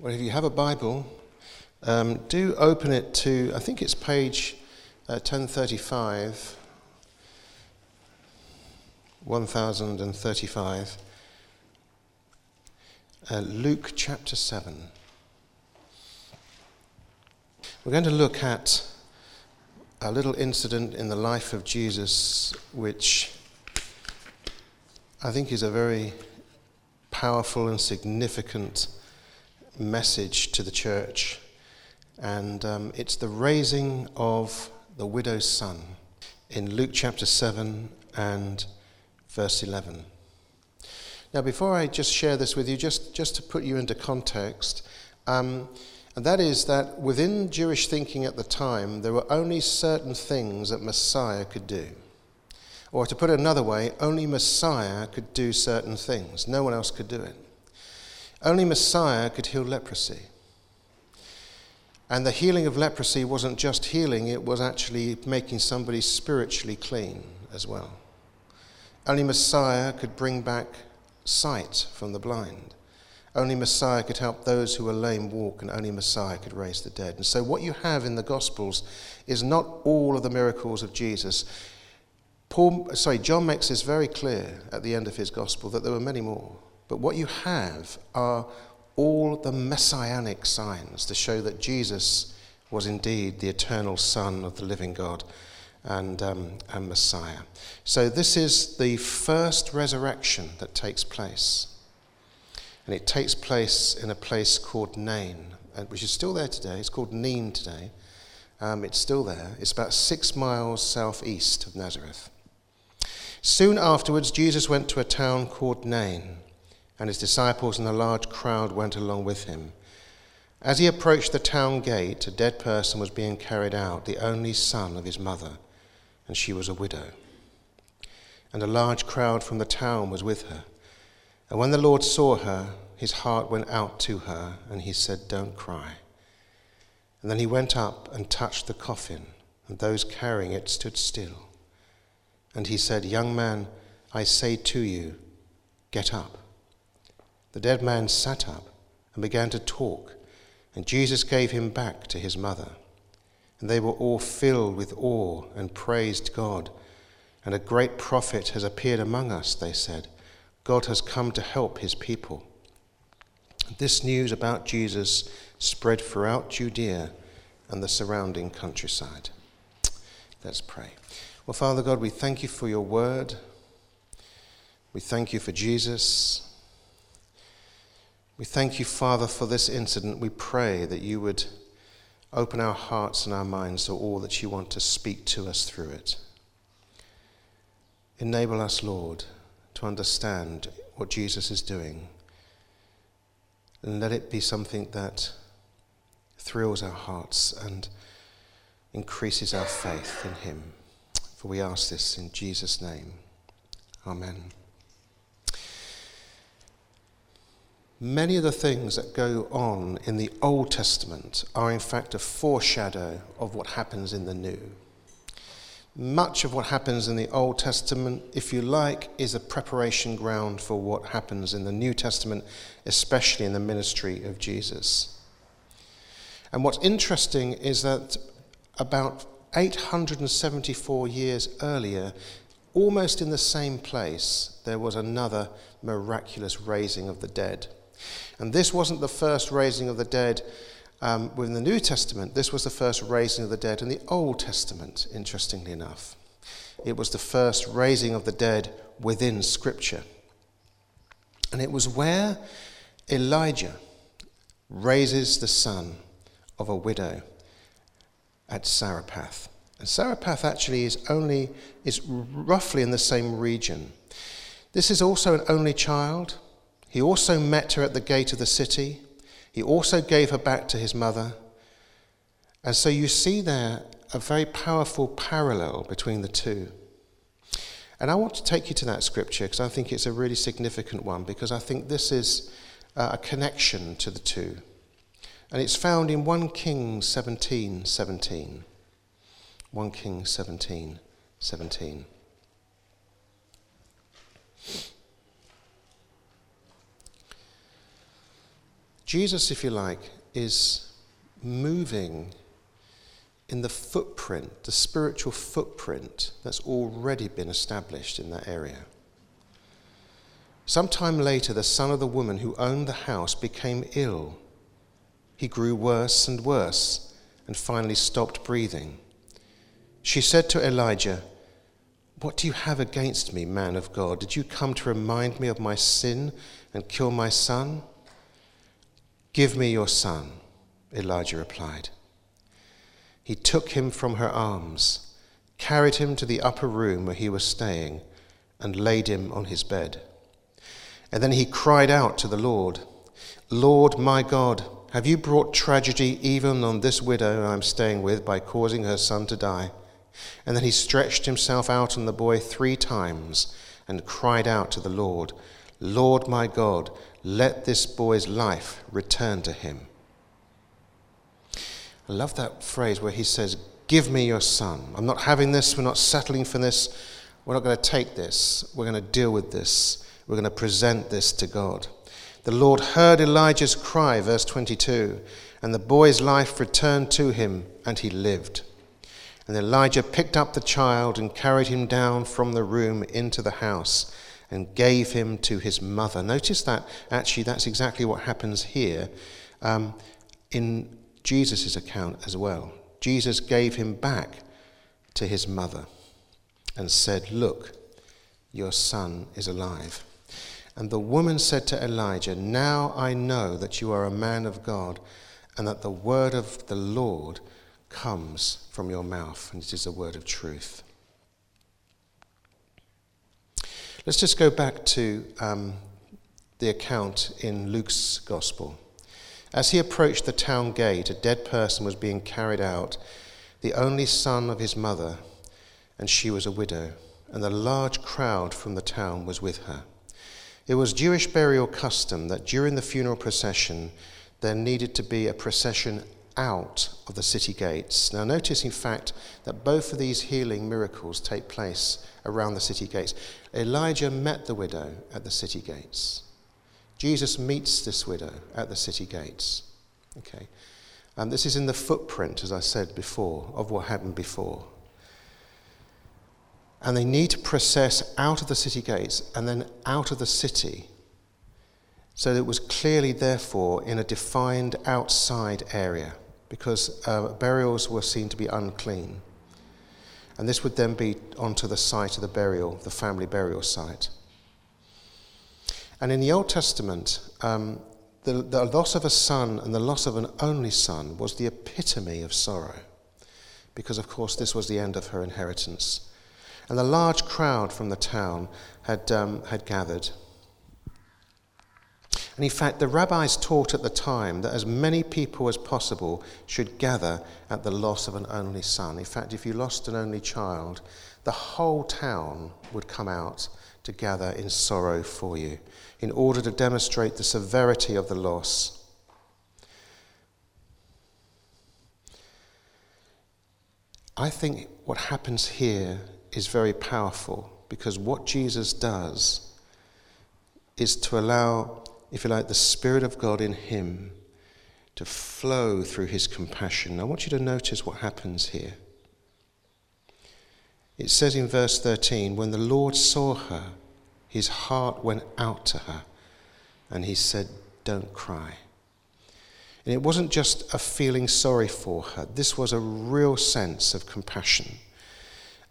Well, if you have a Bible, um, do open it to, I think it's page uh, 1035, 1035, uh, Luke chapter 7. We're going to look at a little incident in the life of Jesus, which I think is a very powerful and significant message to the church. And um, it's the raising of the widow's son in Luke chapter 7 and verse 11. Now, before I just share this with you, just, just to put you into context, um, and that is that within Jewish thinking at the time, there were only certain things that Messiah could do. Or to put it another way, only Messiah could do certain things. No one else could do it. Only Messiah could heal leprosy. And the healing of leprosy wasn't just healing, it was actually making somebody spiritually clean as well. Only Messiah could bring back sight from the blind. Only Messiah could help those who were lame walk, and only Messiah could raise the dead. And so, what you have in the Gospels is not all of the miracles of Jesus. Paul, sorry, John makes this very clear at the end of his Gospel that there were many more. But what you have are all the messianic signs to show that Jesus was indeed the eternal Son of the living God and, um, and Messiah. So, this is the first resurrection that takes place. And it takes place in a place called Nain, which is still there today. It's called Nain today. Um, it's still there. It's about six miles southeast of Nazareth. Soon afterwards, Jesus went to a town called Nain, and his disciples and a large crowd went along with him. As he approached the town gate, a dead person was being carried out, the only son of his mother, and she was a widow. And a large crowd from the town was with her. And when the Lord saw her, his heart went out to her, and he said, Don't cry. And then he went up and touched the coffin, and those carrying it stood still. And he said, Young man, I say to you, get up. The dead man sat up and began to talk, and Jesus gave him back to his mother. And they were all filled with awe and praised God. And a great prophet has appeared among us, they said. God has come to help his people. This news about Jesus spread throughout Judea and the surrounding countryside. Let's pray. Well, Father God, we thank you for your word. We thank you for Jesus. We thank you, Father, for this incident. We pray that you would open our hearts and our minds to all that you want to speak to us through it. Enable us, Lord, to understand what Jesus is doing. And let it be something that thrills our hearts and increases our faith in Him. For we ask this in Jesus' name. Amen. Many of the things that go on in the Old Testament are, in fact, a foreshadow of what happens in the New. Much of what happens in the Old Testament, if you like, is a preparation ground for what happens in the New Testament, especially in the ministry of Jesus. And what's interesting is that about 874 years earlier, almost in the same place, there was another miraculous raising of the dead. And this wasn't the first raising of the dead um, within the New Testament, this was the first raising of the dead in the Old Testament, interestingly enough. It was the first raising of the dead within Scripture. And it was where Elijah raises the son of a widow at Zarephath. And Zarephath actually is only is roughly in the same region. This is also an only child. He also met her at the gate of the city. He also gave her back to his mother. And so you see there a very powerful parallel between the two. And I want to take you to that scripture because I think it's a really significant one because I think this is uh, a connection to the two. And it's found in 1 Kings 17 17. 1 Kings 17 17. Jesus, if you like, is moving in the footprint, the spiritual footprint that's already been established in that area. Sometime later, the son of the woman who owned the house became ill. He grew worse and worse and finally stopped breathing. She said to Elijah, What do you have against me, man of God? Did you come to remind me of my sin and kill my son? Give me your son, Elijah replied. He took him from her arms, carried him to the upper room where he was staying, and laid him on his bed. And then he cried out to the Lord, Lord my God, have you brought tragedy even on this widow I'm staying with by causing her son to die? And then he stretched himself out on the boy three times and cried out to the Lord, Lord my God, let this boy's life return to him. I love that phrase where he says, Give me your son. I'm not having this. We're not settling for this. We're not going to take this. We're going to deal with this. We're going to present this to God. The Lord heard Elijah's cry, verse 22, and the boy's life returned to him, and he lived. And Elijah picked up the child and carried him down from the room into the house and gave him to his mother. Notice that actually that's exactly what happens here um, in Jesus' account as well. Jesus gave him back to his mother and said, Look, your son is alive. And the woman said to Elijah, Now I know that you are a man of God, and that the word of the Lord comes from your mouth, and it is a word of truth. Let's just go back to um, the account in Luke's Gospel. As he approached the town gate, a dead person was being carried out, the only son of his mother, and she was a widow, and a large crowd from the town was with her. It was Jewish burial custom that during the funeral procession, there needed to be a procession out of the city gates. Now, notice, in fact, that both of these healing miracles take place around the city gates. Elijah met the widow at the city gates. Jesus meets this widow at the city gates. Okay. Um, this is in the footprint, as I said before, of what happened before. And they need to process out of the city gates and then out of the city. So it was clearly, therefore, in a defined outside area because uh, burials were seen to be unclean. And this would then be onto the site of the burial, the family burial site. And in the Old Testament, um, the, the loss of a son and the loss of an only son was the epitome of sorrow, because, of course, this was the end of her inheritance. And a large crowd from the town had, um, had gathered. And in fact, the rabbis taught at the time that as many people as possible should gather at the loss of an only son. In fact, if you lost an only child, the whole town would come out to gather in sorrow for you in order to demonstrate the severity of the loss. I think what happens here is very powerful because what Jesus does is to allow if you like, the Spirit of God in him to flow through his compassion. I want you to notice what happens here. It says in verse 13, when the Lord saw her, his heart went out to her, and he said, Don't cry. And it wasn't just a feeling sorry for her, this was a real sense of compassion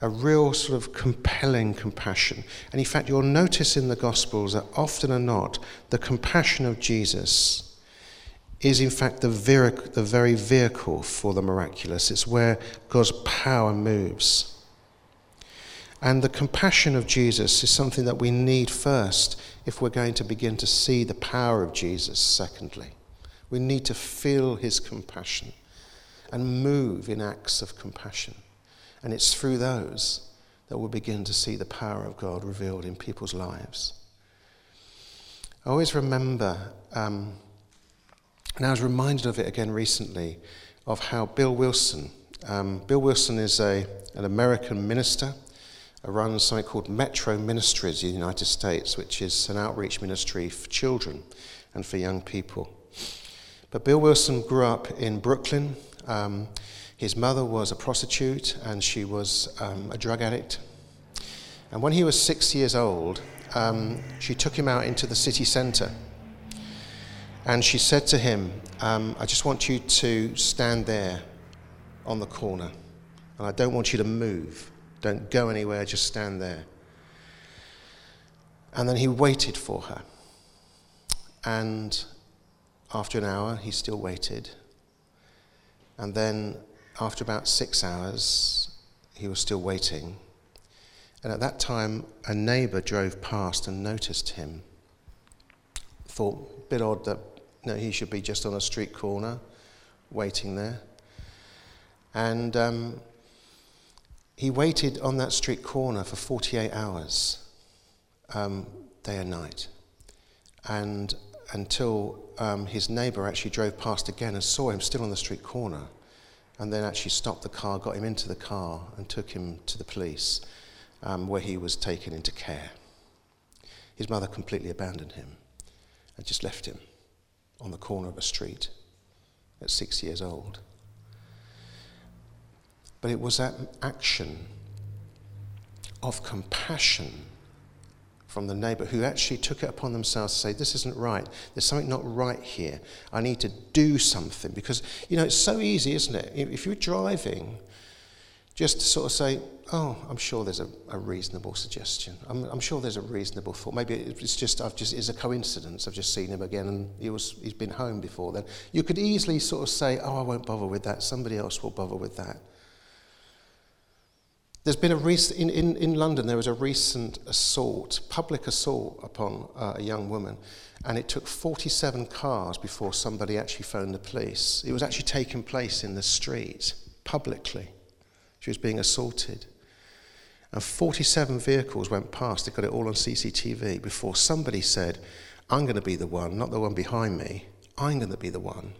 a real sort of compelling compassion. And in fact, you'll notice in the Gospels that often or not, the compassion of Jesus is in fact the, the very vehicle for the miraculous. It's where God's power moves. And the compassion of Jesus is something that we need first if we're going to begin to see the power of Jesus, secondly. We need to feel his compassion and move in acts of compassion. And it's through those that we'll begin to see the power of God revealed in people's lives. I always remember, um, and I was reminded of it again recently, of how Bill Wilson, um, Bill Wilson is a, an American minister, runs something called Metro Ministries in the United States, which is an outreach ministry for children and for young people. But Bill Wilson grew up in Brooklyn. Um, his mother was a prostitute and she was um, a drug addict. And when he was six years old, um, she took him out into the city centre. And she said to him, um, I just want you to stand there on the corner. And I don't want you to move. Don't go anywhere, just stand there. And then he waited for her. And after an hour, he still waited. And then, after about six hours, he was still waiting. And at that time, a neighbour drove past and noticed him. Thought, a bit odd that no, he should be just on a street corner, waiting there. And um, he waited on that street corner for 48 hours, um, day and night. And until um, his neighbour actually drove past again and saw him still on the street corner, and then actually stopped the car, got him into the car, and took him to the police, um, where he was taken into care. His mother completely abandoned him and just left him on the corner of a street at six years old. But it was that action of compassion from the neighbor who actually took it upon themselves to say, This isn't right. There's something not right here. I need to do something. Because, you know, it's so easy, isn't it? If you're driving, just to sort of say, Oh, I'm sure there's a, a reasonable suggestion. I'm, I'm, sure there's a reasonable thought. Maybe it's just, I've just, it's a coincidence. I've just seen him again and he was, he's been home before then. You could easily sort of say, Oh, I won't bother with that. Somebody else will bother with that. There's been a recent, in, in, in London, there was a recent assault, public assault upon uh, a young woman, and it took 47 cars before somebody actually phoned the police. It was actually taking place in the street, publicly. She was being assaulted. And 47 vehicles went past, they got it all on CCTV, before somebody said, I'm going to be the one, not the one behind me, I'm going to be the one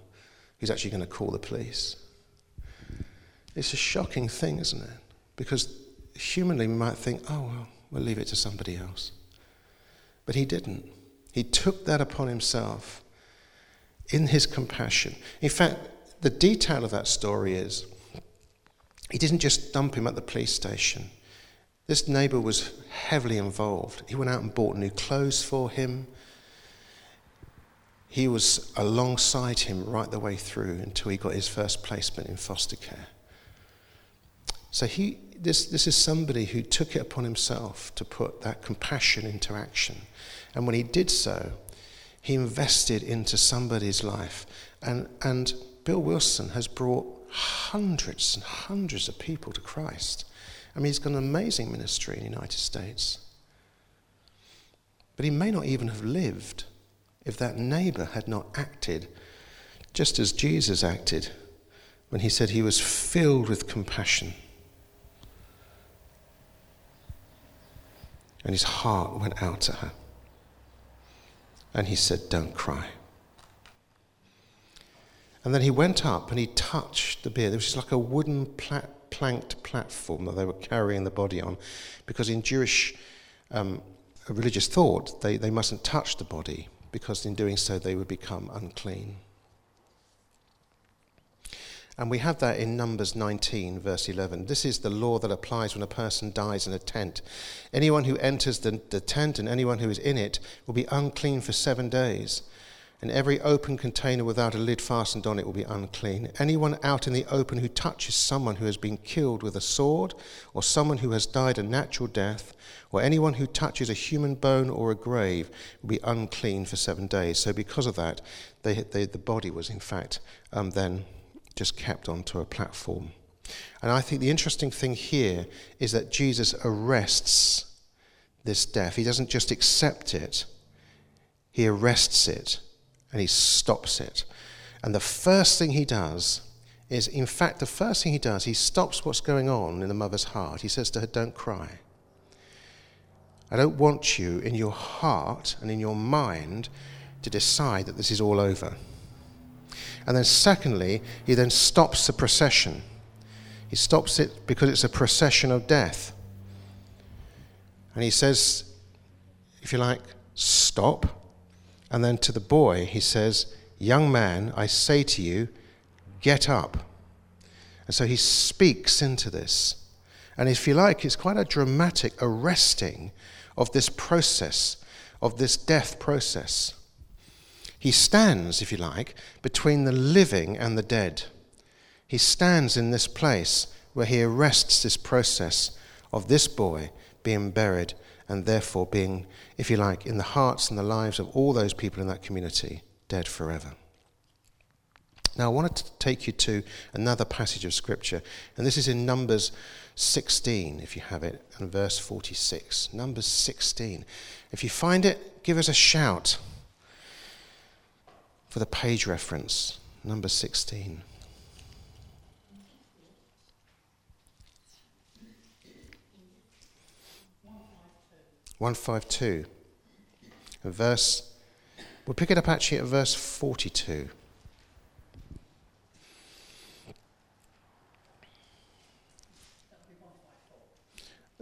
who's actually going to call the police. It's a shocking thing, isn't it? Because humanly we might think, oh, well, we'll leave it to somebody else. But he didn't. He took that upon himself in his compassion. In fact, the detail of that story is he didn't just dump him at the police station. This neighbor was heavily involved. He went out and bought new clothes for him. He was alongside him right the way through until he got his first placement in foster care. So he, this, this is somebody who took it upon himself to put that compassion into action. And when he did so, he invested into somebody's life. And, and Bill Wilson has brought hundreds and hundreds of people to Christ. I mean, he's got an amazing ministry in the United States. But he may not even have lived if that neighbor had not acted just as Jesus acted when he said he was filled with compassion. And his heart went out to her. And he said, Don't cry. And then he went up and he touched the bier. There was just like a wooden plat- planked platform that they were carrying the body on, because in Jewish um, religious thought, they, they mustn't touch the body, because in doing so, they would become unclean. And we have that in Numbers 19, verse 11. This is the law that applies when a person dies in a tent. Anyone who enters the, the tent and anyone who is in it will be unclean for seven days. And every open container without a lid fastened on it will be unclean. Anyone out in the open who touches someone who has been killed with a sword, or someone who has died a natural death, or anyone who touches a human bone or a grave will be unclean for seven days. So, because of that, they, they, the body was in fact um, then just kept onto a platform. And I think the interesting thing here is that Jesus arrests this death. He doesn't just accept it, he arrests it and he stops it. And the first thing he does is, in fact, the first thing he does, he stops what's going on in the mother's heart. He says to her, Don't cry. I don't want you in your heart and in your mind to decide that this is all over. And then, secondly, he then stops the procession. He stops it because it's a procession of death. And he says, if you like, stop. And then to the boy, he says, Young man, I say to you, get up. And so he speaks into this. And if you like, it's quite a dramatic arresting of this process, of this death process. He stands, if you like, between the living and the dead. He stands in this place where he arrests this process of this boy being buried and therefore being, if you like, in the hearts and the lives of all those people in that community, dead forever. Now, I wanted to take you to another passage of Scripture, and this is in Numbers 16, if you have it, and verse 46. Numbers 16. If you find it, give us a shout for the page reference. Number 16. 152. Verse, we'll pick it up actually at verse 42.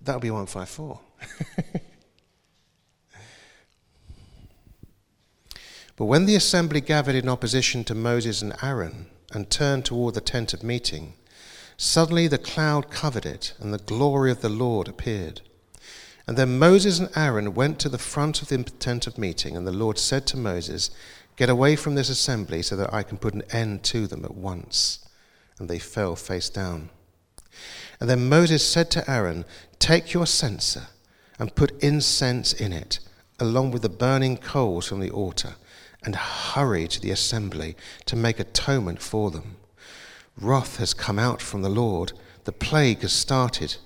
That'll be 154. but when the assembly gathered in opposition to Moses and Aaron and turned toward the tent of meeting, suddenly the cloud covered it, and the glory of the Lord appeared. And then Moses and Aaron went to the front of the tent of meeting, and the Lord said to Moses, Get away from this assembly so that I can put an end to them at once. And they fell face down. And then Moses said to Aaron, Take your censer and put incense in it, along with the burning coals from the altar, and hurry to the assembly to make atonement for them. Wrath has come out from the Lord, the plague has started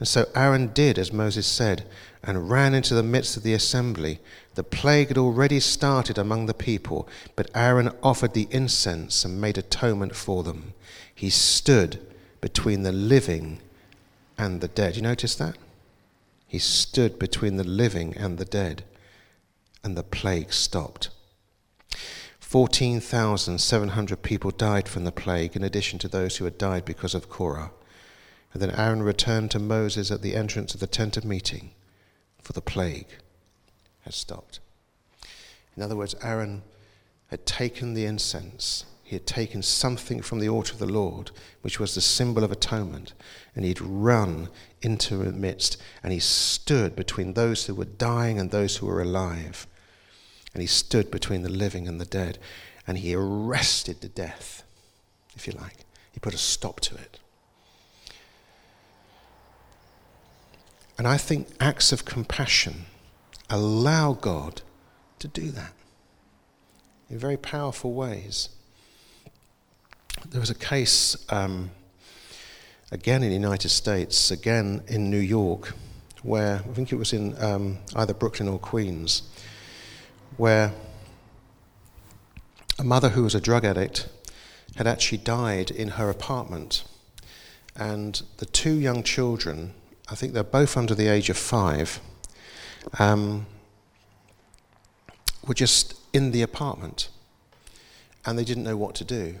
and so Aaron did as Moses said and ran into the midst of the assembly. The plague had already started among the people, but Aaron offered the incense and made atonement for them. He stood between the living and the dead. You notice that? He stood between the living and the dead, and the plague stopped. 14,700 people died from the plague, in addition to those who had died because of Korah. And then Aaron returned to Moses at the entrance of the tent of meeting, for the plague had stopped. In other words, Aaron had taken the incense, he had taken something from the altar of the Lord, which was the symbol of atonement, and he'd run into the midst, and he stood between those who were dying and those who were alive. And he stood between the living and the dead, and he arrested the death, if you like. He put a stop to it. And I think acts of compassion allow God to do that in very powerful ways. There was a case, um, again in the United States, again in New York, where I think it was in um, either Brooklyn or Queens, where a mother who was a drug addict had actually died in her apartment. And the two young children I think they're both under the age of five, um, were just in the apartment and they didn't know what to do.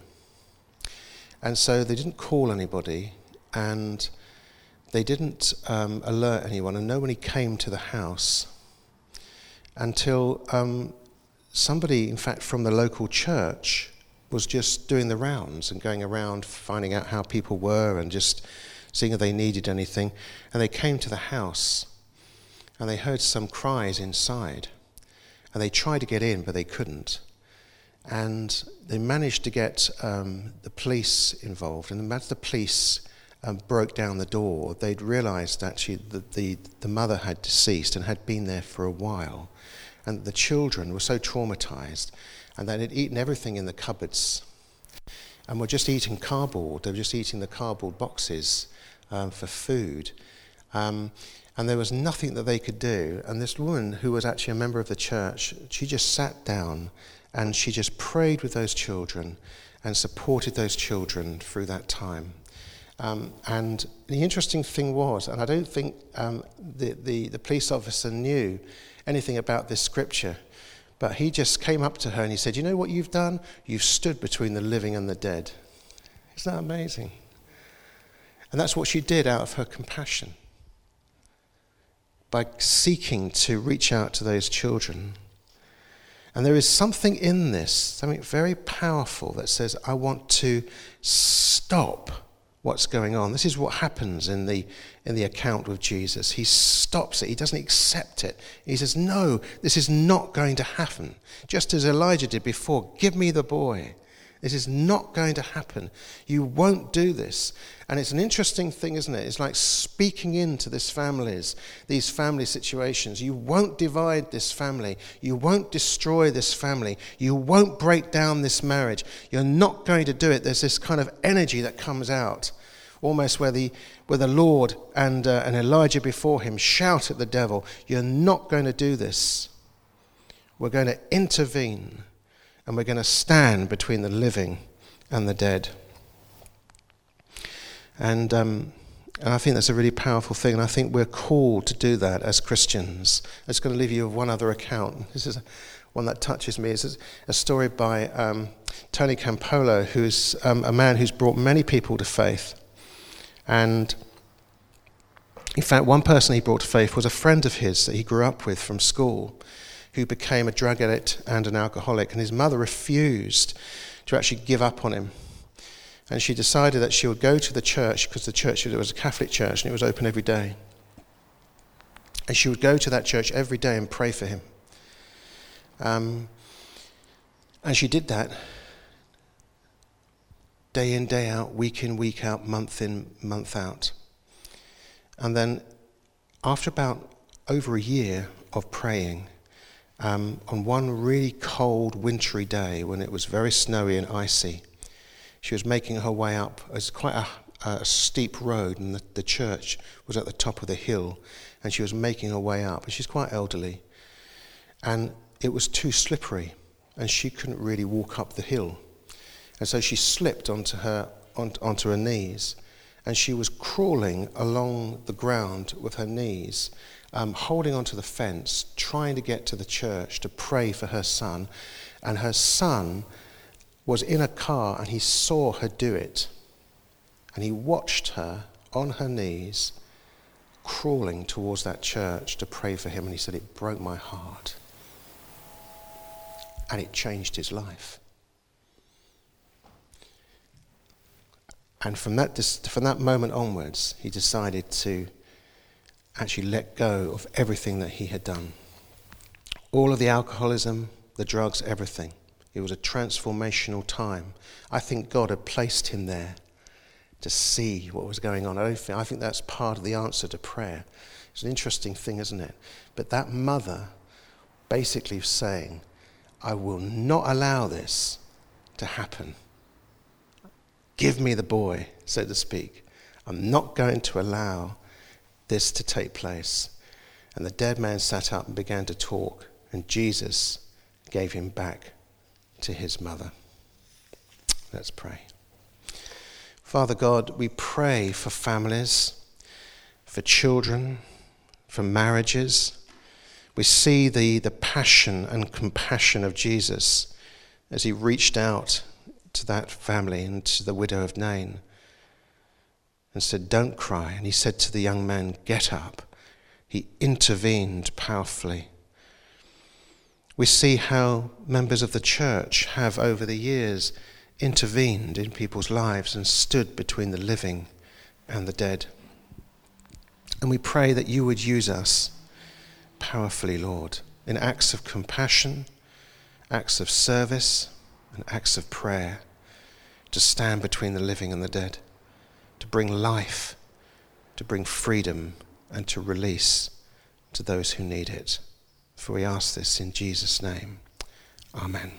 And so they didn't call anybody and they didn't um, alert anyone, and nobody came to the house until um, somebody, in fact, from the local church was just doing the rounds and going around finding out how people were and just seeing if they needed anything. And they came to the house and they heard some cries inside. And they tried to get in, but they couldn't. And they managed to get um, the police involved. And the police um, broke down the door, they'd realized actually that the, the mother had deceased and had been there for a while. And the children were so traumatized and they had eaten everything in the cupboards and were just eating cardboard. They were just eating the cardboard boxes um, for food. Um, and there was nothing that they could do. And this woman, who was actually a member of the church, she just sat down and she just prayed with those children and supported those children through that time. Um, and the interesting thing was, and I don't think um, the, the, the police officer knew anything about this scripture, but he just came up to her and he said, You know what you've done? You've stood between the living and the dead. Isn't that amazing? And that's what she did out of her compassion. By seeking to reach out to those children. And there is something in this, something very powerful that says, I want to stop what's going on. This is what happens in the, in the account with Jesus. He stops it, he doesn't accept it. He says, No, this is not going to happen. Just as Elijah did before, give me the boy. This is not going to happen. You won't do this. And it's an interesting thing, isn't it? It's like speaking into this families, these family situations. You won't divide this family. You won't destroy this family. You won't break down this marriage. You're not going to do it. There's this kind of energy that comes out, almost where the, where the Lord and, uh, and Elijah before him shout at the devil, You're not going to do this. We're going to intervene and we're going to stand between the living and the dead. And, um, and I think that's a really powerful thing, and I think we're called to do that as Christians. I'm just going to leave you with one other account. This is one that touches me. It's a story by um, Tony Campolo, who's um, a man who's brought many people to faith. And in fact, one person he brought to faith was a friend of his that he grew up with from school who became a drug addict and an alcoholic, and his mother refused to actually give up on him. And she decided that she would go to the church because the church was a Catholic church and it was open every day. And she would go to that church every day and pray for him. Um, and she did that day in, day out, week in, week out, month in, month out. And then, after about over a year of praying, um, on one really cold, wintry day when it was very snowy and icy, she was making her way up. It was quite a, a steep road, and the, the, church was at the top of the hill, and she was making her way up. And she's quite elderly, and it was too slippery, and she couldn't really walk up the hill. And so she slipped onto her, on, onto her knees, and she was crawling along the ground with her knees um, holding onto the fence, trying to get to the church to pray for her son. And her son was in a car and he saw her do it. And he watched her on her knees, crawling towards that church to pray for him. And he said, It broke my heart. And it changed his life. And from that, from that moment onwards, he decided to actually let go of everything that he had done. All of the alcoholism, the drugs, everything. It was a transformational time. I think God had placed him there to see what was going on. I, think, I think that's part of the answer to prayer. It's an interesting thing, isn't it? But that mother basically saying, I will not allow this to happen. Give me the boy, so to speak. I'm not going to allow this to take place. And the dead man sat up and began to talk, and Jesus gave him back to his mother. Let's pray. Father God, we pray for families, for children, for marriages. We see the, the passion and compassion of Jesus as he reached out to that family and to the widow of Nain and said, Don't cry. And he said to the young man, Get up. He intervened powerfully. We see how members of the church have, over the years, intervened in people's lives and stood between the living and the dead. And we pray that you would use us powerfully, Lord, in acts of compassion, acts of service, and acts of prayer to stand between the living and the dead to bring life, to bring freedom, and to release to those who need it. For we ask this in Jesus' name. Amen.